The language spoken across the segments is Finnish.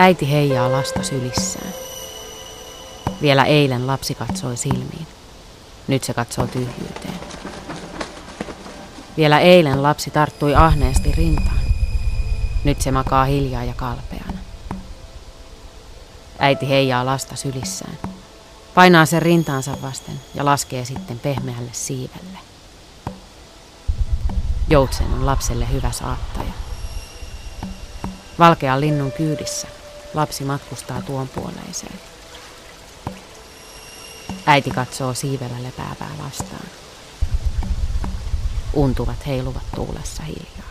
Äiti heijaa lasta sylissään. Vielä eilen lapsi katsoi silmiin. Nyt se katsoo tyhjyyteen. Vielä eilen lapsi tarttui ahneesti rintaan. Nyt se makaa hiljaa ja kalpeana. Äiti heijaa lasta sylissään. Painaa sen rintaansa vasten ja laskee sitten pehmeälle siivelle. Joutsen on lapselle hyvä saattaja. Valkean linnun kyydissä lapsi matkustaa tuon puoleiseen. Äiti katsoo siivellä lepäävää lastaan. Untuvat heiluvat tuulessa hiljaa.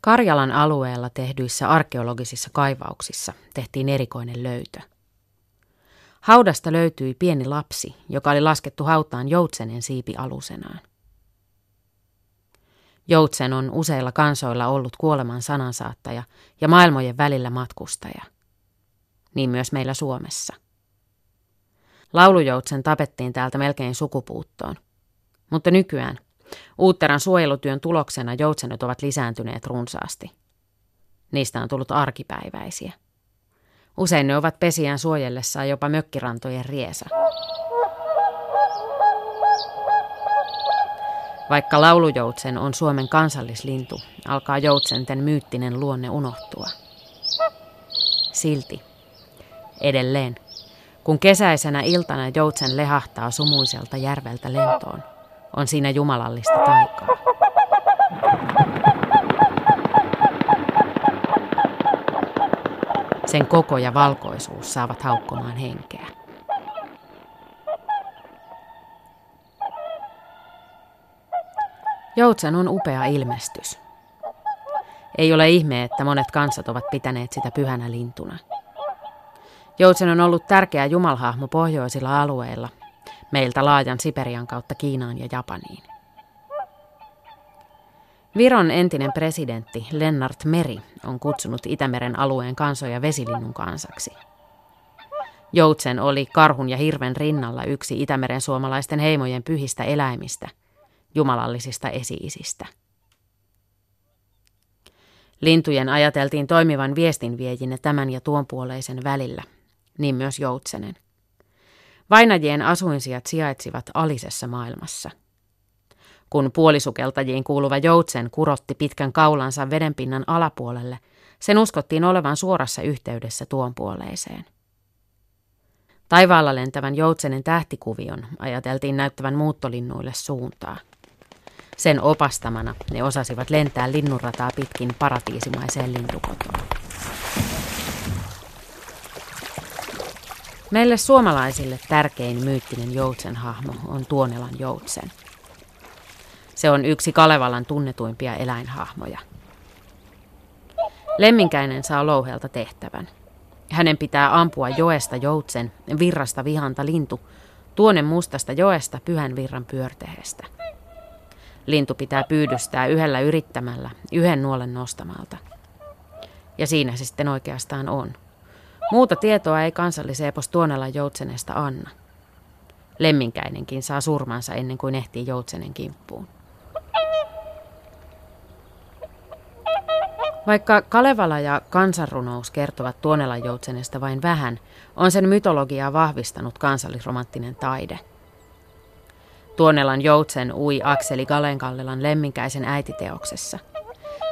Karjalan alueella tehdyissä arkeologisissa kaivauksissa tehtiin erikoinen löytö. Haudasta löytyi pieni lapsi, joka oli laskettu hautaan joutsenen siipi alusenaan. Joutsen on useilla kansoilla ollut kuoleman sanansaattaja ja maailmojen välillä matkustaja. Niin myös meillä Suomessa. Laulujoutsen tapettiin täältä melkein sukupuuttoon. Mutta nykyään uutteran suojelutyön tuloksena joutsenet ovat lisääntyneet runsaasti. Niistä on tullut arkipäiväisiä. Usein ne ovat pesiään suojellessaan jopa mökkirantojen riesa. Vaikka laulujoutsen on Suomen kansallislintu, alkaa joutsenten myyttinen luonne unohtua. Silti, edelleen, kun kesäisenä iltana joutsen lehahtaa sumuiselta järveltä lentoon, on siinä jumalallista taikaa. Sen koko ja valkoisuus saavat haukkomaan henkeä. Joutsen on upea ilmestys. Ei ole ihme, että monet kansat ovat pitäneet sitä pyhänä lintuna. Joutsen on ollut tärkeä jumalhahmo pohjoisilla alueilla, meiltä laajan Siperian kautta Kiinaan ja Japaniin. Viron entinen presidentti Lennart Meri on kutsunut Itämeren alueen kansoja vesilinnun kansaksi. Joutsen oli karhun ja hirven rinnalla yksi Itämeren suomalaisten heimojen pyhistä eläimistä – jumalallisista esiisistä. Lintujen ajateltiin toimivan viestinviejinä tämän ja tuon puoleisen välillä, niin myös joutsenen. Vainajien asuinsijat sijaitsivat alisessa maailmassa. Kun puolisukeltajiin kuuluva joutsen kurotti pitkän kaulansa vedenpinnan alapuolelle, sen uskottiin olevan suorassa yhteydessä tuon puoleiseen. Taivaalla lentävän joutsenen tähtikuvion ajateltiin näyttävän muuttolinnuille suuntaa. Sen opastamana ne osasivat lentää linnunrataa pitkin paratiisimaiseen lintukotoon. Meille suomalaisille tärkein myyttinen joutsenhahmo on Tuonelan joutsen. Se on yksi Kalevalan tunnetuimpia eläinhahmoja. Lemminkäinen saa louhelta tehtävän. Hänen pitää ampua joesta joutsen, virrasta vihanta lintu, tuonen mustasta joesta pyhän virran pyörtehestä. Lintu pitää pyydystää yhdellä yrittämällä, yhden nuolen nostamalta. Ja siinä se sitten oikeastaan on. Muuta tietoa ei kansalliseepos Tuonella joutsenesta anna. Lemminkäinenkin saa surmansa ennen kuin ehtii joutsenen kimppuun. Vaikka Kalevala ja kansanrunous kertovat Tuonelan joutsenesta vain vähän, on sen mytologiaa vahvistanut kansallisromanttinen taide – Tuonelan joutsen ui Akseli Galenkallelan lemminkäisen äititeoksessa.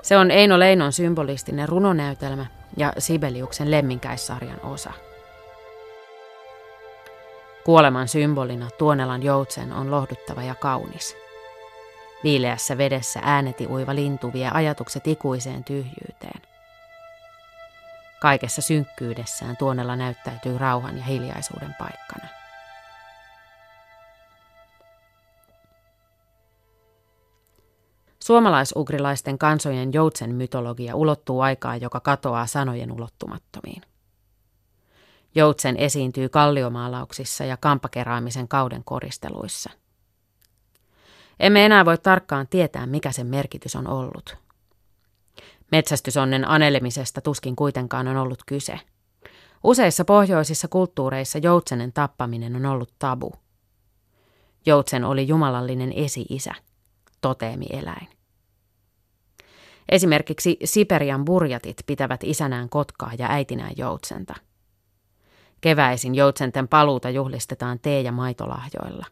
Se on Eino Leinon symbolistinen runonäytelmä ja Sibeliuksen lemminkäissarjan osa. Kuoleman symbolina Tuonelan joutsen on lohduttava ja kaunis. Viileässä vedessä ääneti uiva lintu vie ajatukset ikuiseen tyhjyyteen. Kaikessa synkkyydessään Tuonella näyttäytyy rauhan ja hiljaisuuden paikkana. Suomalaisugrilaisten kansojen joutsen mytologia ulottuu aikaan, joka katoaa sanojen ulottumattomiin. Joutsen esiintyy kalliomaalauksissa ja kampakeraamisen kauden koristeluissa. Emme enää voi tarkkaan tietää, mikä sen merkitys on ollut. Metsästysonnen anelemisesta tuskin kuitenkaan on ollut kyse. Useissa pohjoisissa kulttuureissa joutsenen tappaminen on ollut tabu. Joutsen oli jumalallinen esi-isä toteemieläin. Esimerkiksi Siperian burjatit pitävät isänään kotkaa ja äitinään joutsenta. Keväisin joutsenten paluuta juhlistetaan tee- ja maitolahjoilla.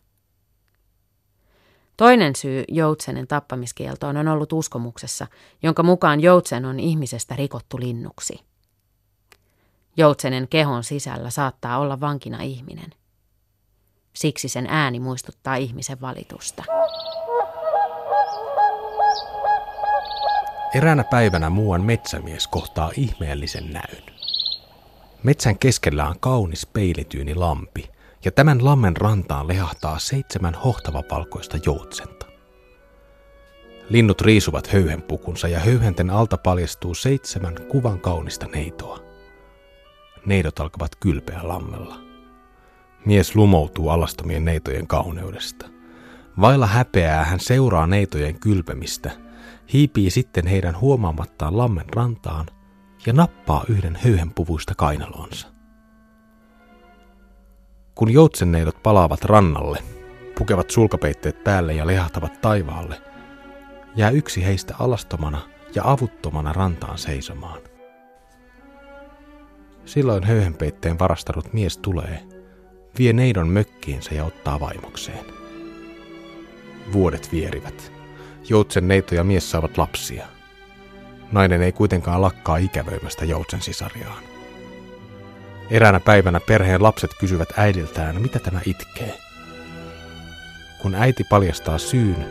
Toinen syy joutsenen tappamiskieltoon on ollut uskomuksessa, jonka mukaan joutsen on ihmisestä rikottu linnuksi. Joutsenen kehon sisällä saattaa olla vankina ihminen. Siksi sen ääni muistuttaa ihmisen valitusta. Eräänä päivänä muuan metsämies kohtaa ihmeellisen näyn. Metsän keskellä on kaunis peilityyni lampi, ja tämän lammen rantaan lehahtaa seitsemän hohtavapalkoista joutsenta. Linnut riisuvat höyhenpukunsa ja höyhenten alta paljastuu seitsemän kuvan kaunista neitoa. Neidot alkavat kylpeä lammella. Mies lumoutuu alastomien neitojen kauneudesta. Vailla häpeää hän seuraa neitojen kylpemistä, hiipii sitten heidän huomaamattaan lammen rantaan ja nappaa yhden höyhenpuvuista kainalonsa. Kun joutsenneidot palaavat rannalle, pukevat sulkapeitteet päälle ja lehahtavat taivaalle, jää yksi heistä alastomana ja avuttomana rantaan seisomaan. Silloin höyhenpeitteen varastanut mies tulee, vie neidon mökkiinsä ja ottaa vaimokseen. Vuodet vierivät. Joutsen neito ja mies saavat lapsia. Nainen ei kuitenkaan lakkaa ikävöimästä joutsen sisariaan. Eräänä päivänä perheen lapset kysyvät äidiltään, mitä tämä itkee. Kun äiti paljastaa syyn,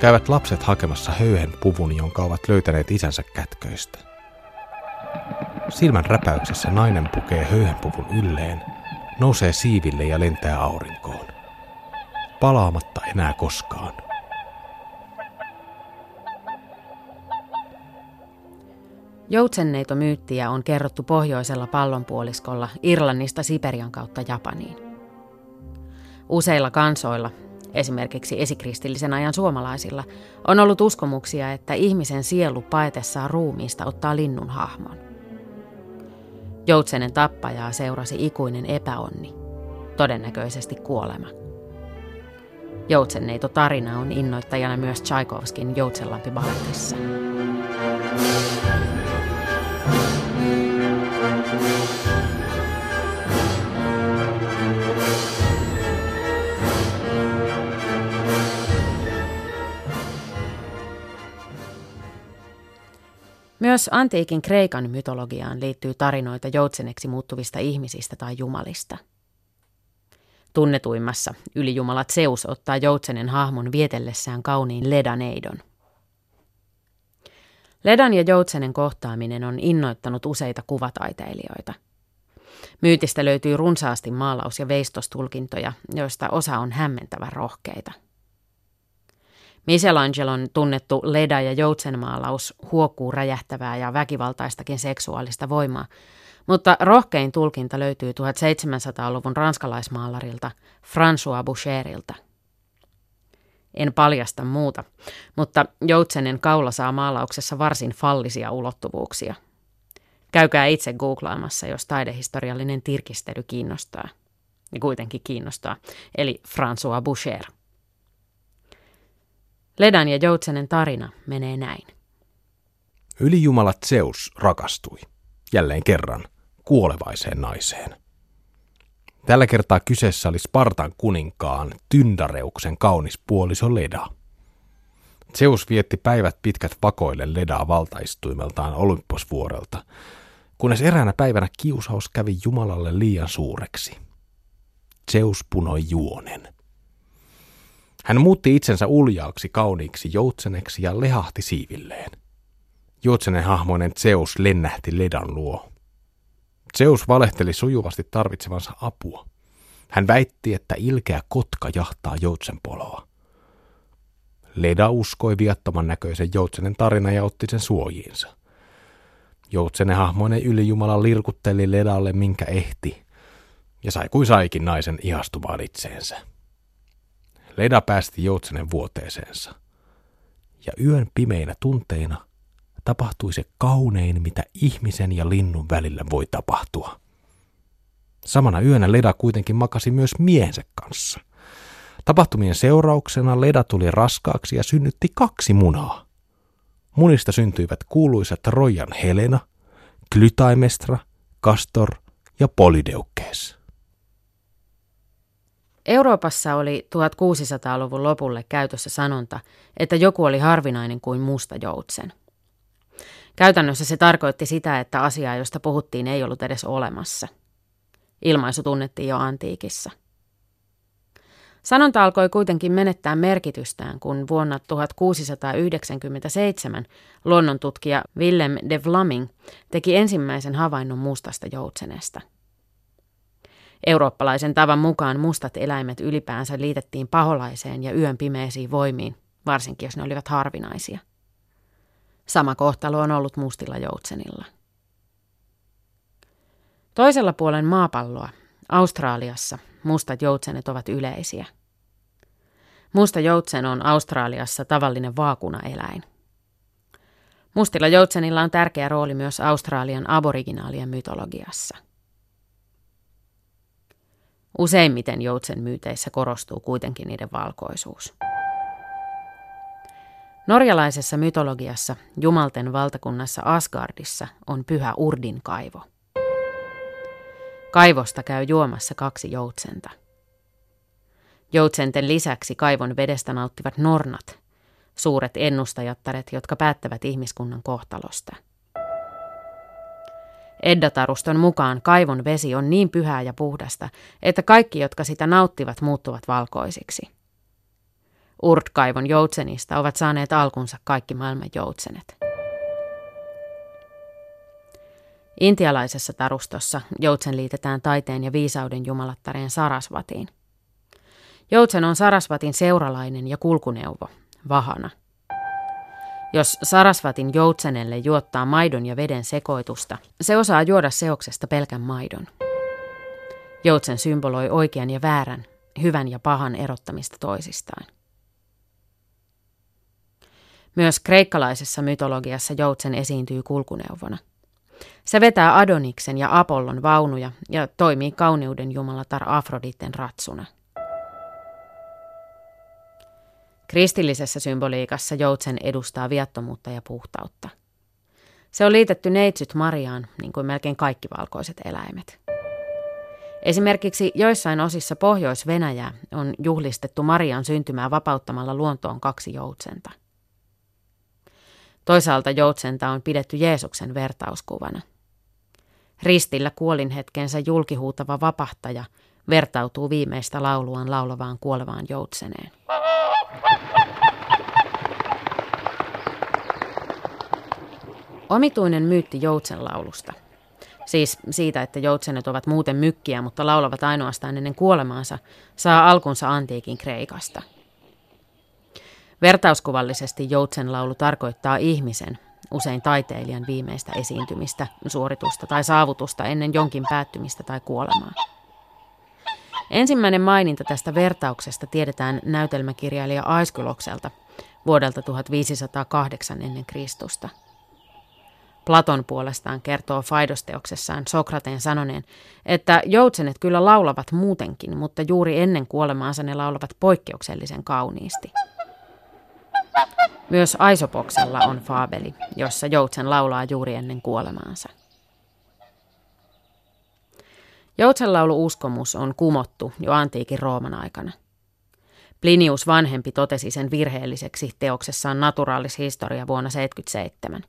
käyvät lapset hakemassa höyhen puvun, jonka ovat löytäneet isänsä kätköistä. Silmän räpäyksessä nainen pukee höyhenpuvun ylleen, nousee siiville ja lentää aurinkoon. Palaamatta enää koskaan. Joutsenneito-myyttiä on kerrottu pohjoisella pallonpuoliskolla Irlannista Siperian kautta Japaniin. Useilla kansoilla, esimerkiksi esikristillisen ajan suomalaisilla, on ollut uskomuksia, että ihmisen sielu paetessaan ruumiista ottaa linnun hahmon. Joutsenen tappajaa seurasi ikuinen epäonni, todennäköisesti kuolema. Joutsenneito tarina on innoittajana myös Tchaikovskin Joutsenlampi Myös antiikin Kreikan mytologiaan liittyy tarinoita joutseneksi muuttuvista ihmisistä tai jumalista. Tunnetuimmassa ylijumala Zeus ottaa joutsenen hahmon vietellessään kauniin Ledaneidon. Ledan ja joutsenen kohtaaminen on innoittanut useita kuvataiteilijoita. Myytistä löytyy runsaasti maalaus- ja veistostulkintoja, joista osa on hämmentävän rohkeita – Michelangelon tunnettu leda- ja joutsenmaalaus huokuu räjähtävää ja väkivaltaistakin seksuaalista voimaa, mutta rohkein tulkinta löytyy 1700-luvun ranskalaismaalarilta François Boucherilta. En paljasta muuta, mutta joutsenen kaula saa maalauksessa varsin fallisia ulottuvuuksia. Käykää itse googlaamassa, jos taidehistoriallinen tirkistely kiinnostaa. Ja kuitenkin kiinnostaa, eli François Boucher. Ledan ja Joutsenen tarina menee näin. Ylijumala Zeus rakastui, jälleen kerran, kuolevaiseen naiseen. Tällä kertaa kyseessä oli Spartan kuninkaan Tyndareuksen kaunis puoliso Leda. Zeus vietti päivät pitkät vakoille Ledaa valtaistuimeltaan Olymposvuorelta, kunnes eräänä päivänä kiusaus kävi Jumalalle liian suureksi. Zeus punoi juonen – hän muutti itsensä uljaaksi kauniiksi joutseneksi ja lehahti siivilleen. Joutsenen hahmoinen Zeus lennähti Ledan luo. Zeus valehteli sujuvasti tarvitsevansa apua. Hän väitti, että ilkeä kotka jahtaa joutsen poloa. Leda uskoi viattoman näköisen joutsenen tarina ja otti sen suojiinsa. Joutsenen hahmoinen ylijumala lirkutteli Ledalle minkä ehti, ja sai kuin saikin naisen ihastumaan itseensä. Leda päästi joutsenen vuoteeseensa. Ja yön pimeinä tunteina tapahtui se kaunein, mitä ihmisen ja linnun välillä voi tapahtua. Samana yönä Leda kuitenkin makasi myös miehensä kanssa. Tapahtumien seurauksena Leda tuli raskaaksi ja synnytti kaksi munaa. Munista syntyivät kuuluisat Rojan Helena, Klytaimestra, Castor ja Polydeukkees. Euroopassa oli 1600-luvun lopulle käytössä sanonta, että joku oli harvinainen kuin musta joutsen. Käytännössä se tarkoitti sitä, että asiaa, josta puhuttiin, ei ollut edes olemassa. Ilmaisu tunnettiin jo antiikissa. Sanonta alkoi kuitenkin menettää merkitystään, kun vuonna 1697 luonnontutkija Willem de Vlaming teki ensimmäisen havainnon mustasta joutsenesta – Eurooppalaisen tavan mukaan mustat eläimet ylipäänsä liitettiin paholaiseen ja yön pimeisiin voimiin, varsinkin jos ne olivat harvinaisia. Sama kohtalo on ollut mustilla joutsenilla. Toisella puolen maapalloa, Australiassa, mustat joutsenet ovat yleisiä. Musta joutsen on Australiassa tavallinen vaakunaeläin. Mustilla joutsenilla on tärkeä rooli myös Australian aboriginaalien mytologiassa. Useimmiten joutsen myyteissä korostuu kuitenkin niiden valkoisuus. Norjalaisessa mytologiassa Jumalten valtakunnassa Asgardissa on pyhä Urdin kaivo. Kaivosta käy juomassa kaksi joutsenta. Joutsenten lisäksi kaivon vedestä nauttivat nornat, suuret ennustajattaret, jotka päättävät ihmiskunnan kohtalosta – Eddataruston mukaan kaivon vesi on niin pyhää ja puhdasta, että kaikki, jotka sitä nauttivat, muuttuvat valkoisiksi. Urt-kaivon joutsenista ovat saaneet alkunsa kaikki maailman joutsenet. Intialaisessa tarustossa joutsen liitetään taiteen ja viisauden jumalattareen Sarasvatiin. Joutsen on Sarasvatin seuralainen ja kulkuneuvo, vahana – jos Sarasvatin joutsenelle juottaa maidon ja veden sekoitusta, se osaa juoda seoksesta pelkän maidon. Joutsen symboloi oikean ja väärän, hyvän ja pahan erottamista toisistaan. Myös kreikkalaisessa mytologiassa joutsen esiintyy kulkuneuvona. Se vetää Adoniksen ja Apollon vaunuja ja toimii kauneuden jumalatar Afroditten ratsuna. Kristillisessä symboliikassa joutsen edustaa viattomuutta ja puhtautta. Se on liitetty neitsyt Mariaan, niin kuin melkein kaikki valkoiset eläimet. Esimerkiksi joissain osissa Pohjois-Venäjää on juhlistettu Marian syntymää vapauttamalla luontoon kaksi joutsenta. Toisaalta joutsenta on pidetty Jeesuksen vertauskuvana. Ristillä kuolinhetkensä julkihuutava vapahtaja vertautuu viimeistä lauluaan laulavaan kuolevaan joutseneen. Omituinen myytti joutsenlaulusta. Siis siitä, että joutsenet ovat muuten mykkiä, mutta laulavat ainoastaan ennen kuolemaansa, saa alkunsa antiikin Kreikasta. Vertauskuvallisesti joutsenlaulu tarkoittaa ihmisen, usein taiteilijan viimeistä esiintymistä, suoritusta tai saavutusta ennen jonkin päättymistä tai kuolemaa. Ensimmäinen maininta tästä vertauksesta tiedetään näytelmäkirjailija Aiskylokselta vuodelta 1508 ennen Kristusta. Platon puolestaan kertoo Faidosteoksessaan Sokrateen sanoneen, että joutsenet kyllä laulavat muutenkin, mutta juuri ennen kuolemaansa ne laulavat poikkeuksellisen kauniisti. Myös Aisopoksella on faabeli, jossa joutsen laulaa juuri ennen kuolemaansa. Joutsenlaulu-uskomus on kumottu jo antiikin Rooman aikana. Plinius vanhempi totesi sen virheelliseksi teoksessaan Naturalis Historia vuonna 1977.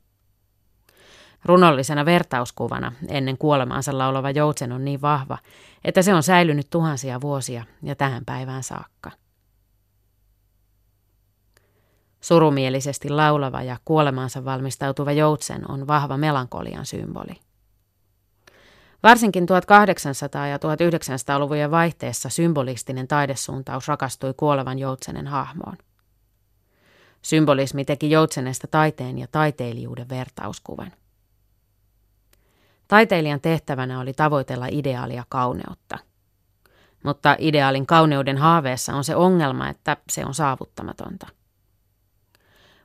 Runollisena vertauskuvana ennen kuolemaansa laulava joutsen on niin vahva, että se on säilynyt tuhansia vuosia ja tähän päivään saakka. Surumielisesti laulava ja kuolemaansa valmistautuva joutsen on vahva melankolian symboli. Varsinkin 1800- ja 1900-luvujen vaihteessa symbolistinen taidesuuntaus rakastui kuolevan joutsenen hahmoon. Symbolismi teki joutsenesta taiteen ja taiteilijuuden vertauskuvan. Taiteilijan tehtävänä oli tavoitella ideaalia kauneutta. Mutta ideaalin kauneuden haaveessa on se ongelma, että se on saavuttamatonta.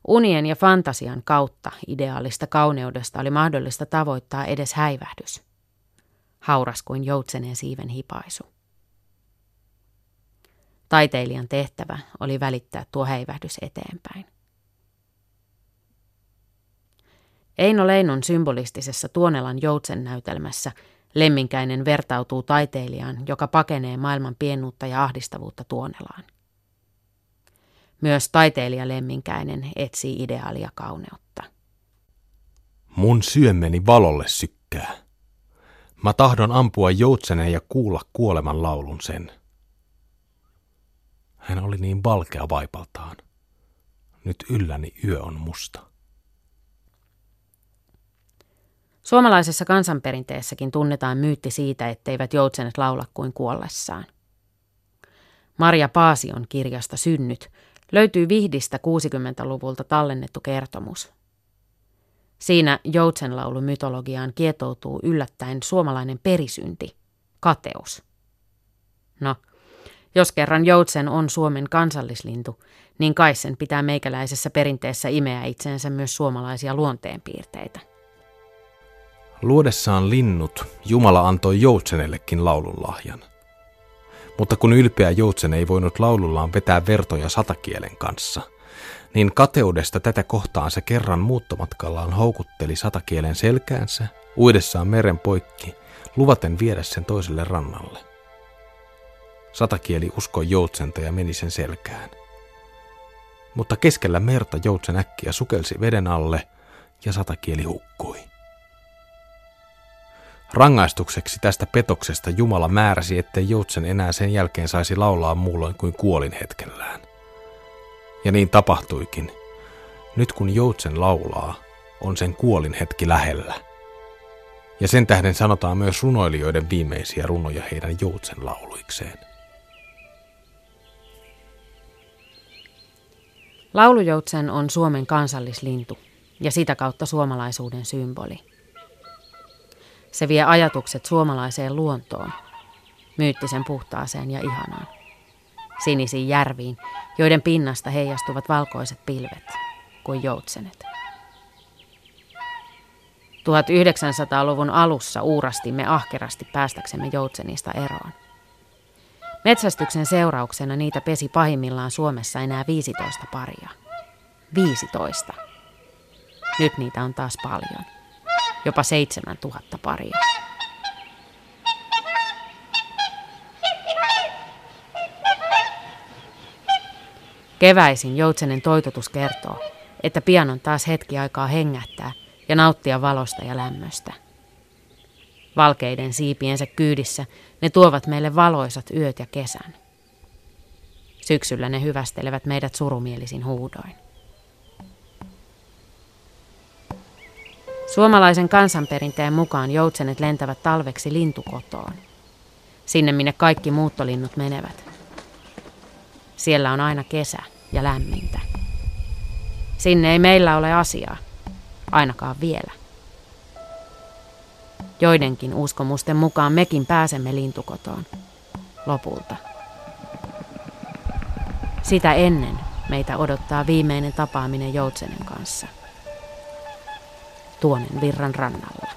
Unien ja fantasian kautta ideaalista kauneudesta oli mahdollista tavoittaa edes häivähdys. Hauras kuin joutseneen siiven hipaisu. Taiteilijan tehtävä oli välittää tuo häivähdys eteenpäin. Eino Leinon symbolistisessa Tuonelan joutsen näytelmässä Lemminkäinen vertautuu taiteilijaan, joka pakenee maailman pienuutta ja ahdistavuutta Tuonelaan. Myös taiteilija Lemminkäinen etsii ideaalia kauneutta. Mun syömeni valolle sykkää. Mä tahdon ampua joutsenen ja kuulla kuoleman laulun sen. Hän oli niin valkea vaipaltaan. Nyt ylläni yö on musta. Suomalaisessa kansanperinteessäkin tunnetaan myytti siitä, etteivät joutsenet laula kuin kuollessaan. Maria Paasion kirjasta Synnyt löytyy Vihdistä 60-luvulta tallennettu kertomus. Siinä joutsenlaulu mytologiaan kietoutuu yllättäen suomalainen perisynti, kateus. No, jos kerran joutsen on Suomen kansallislintu, niin kai sen pitää meikäläisessä perinteessä imeä itseensä myös suomalaisia luonteenpiirteitä. Luodessaan linnut, Jumala antoi joutsenellekin laulunlahjan. Mutta kun ylpeä joutsen ei voinut laulullaan vetää vertoja satakielen kanssa, niin kateudesta tätä kohtaan se kerran muuttomatkallaan houkutteli satakielen selkäänsä, uidessaan meren poikki, luvaten viedä sen toiselle rannalle. Satakieli uskoi joutsenta ja meni sen selkään. Mutta keskellä merta joutsen äkkiä sukelsi veden alle ja satakieli hukkui. Rangaistukseksi tästä petoksesta Jumala määräsi, ettei joutsen enää sen jälkeen saisi laulaa muulloin kuin kuolin hetkellään. Ja niin tapahtuikin. Nyt kun joutsen laulaa, on sen kuolin hetki lähellä. Ja sen tähden sanotaan myös runoilijoiden viimeisiä runoja heidän joutsen lauluikseen. Laulujoutsen on Suomen kansallislintu ja sitä kautta suomalaisuuden symboli. Se vie ajatukset suomalaiseen luontoon, myyttisen puhtaaseen ja ihanaan. Sinisiin järviin, joiden pinnasta heijastuvat valkoiset pilvet kuin joutsenet. 1900-luvun alussa uurastimme ahkerasti päästäksemme joutsenista eroon. Metsästyksen seurauksena niitä pesi pahimmillaan Suomessa enää 15 paria. 15. Nyt niitä on taas paljon jopa 7000 paria. Keväisin joutsenen toitotus kertoo, että pian on taas hetki aikaa hengähtää ja nauttia valosta ja lämmöstä. Valkeiden siipiensä kyydissä ne tuovat meille valoisat yöt ja kesän. Syksyllä ne hyvästelevät meidät surumielisin huudoin. Suomalaisen kansanperinteen mukaan joutsenet lentävät talveksi lintukotoon. Sinne, minne kaikki muuttolinnut menevät. Siellä on aina kesä ja lämmintä. Sinne ei meillä ole asiaa, ainakaan vielä. Joidenkin uskomusten mukaan mekin pääsemme lintukotoon. Lopulta. Sitä ennen meitä odottaa viimeinen tapaaminen Joutsenen kanssa. Tuonen virran rannalla.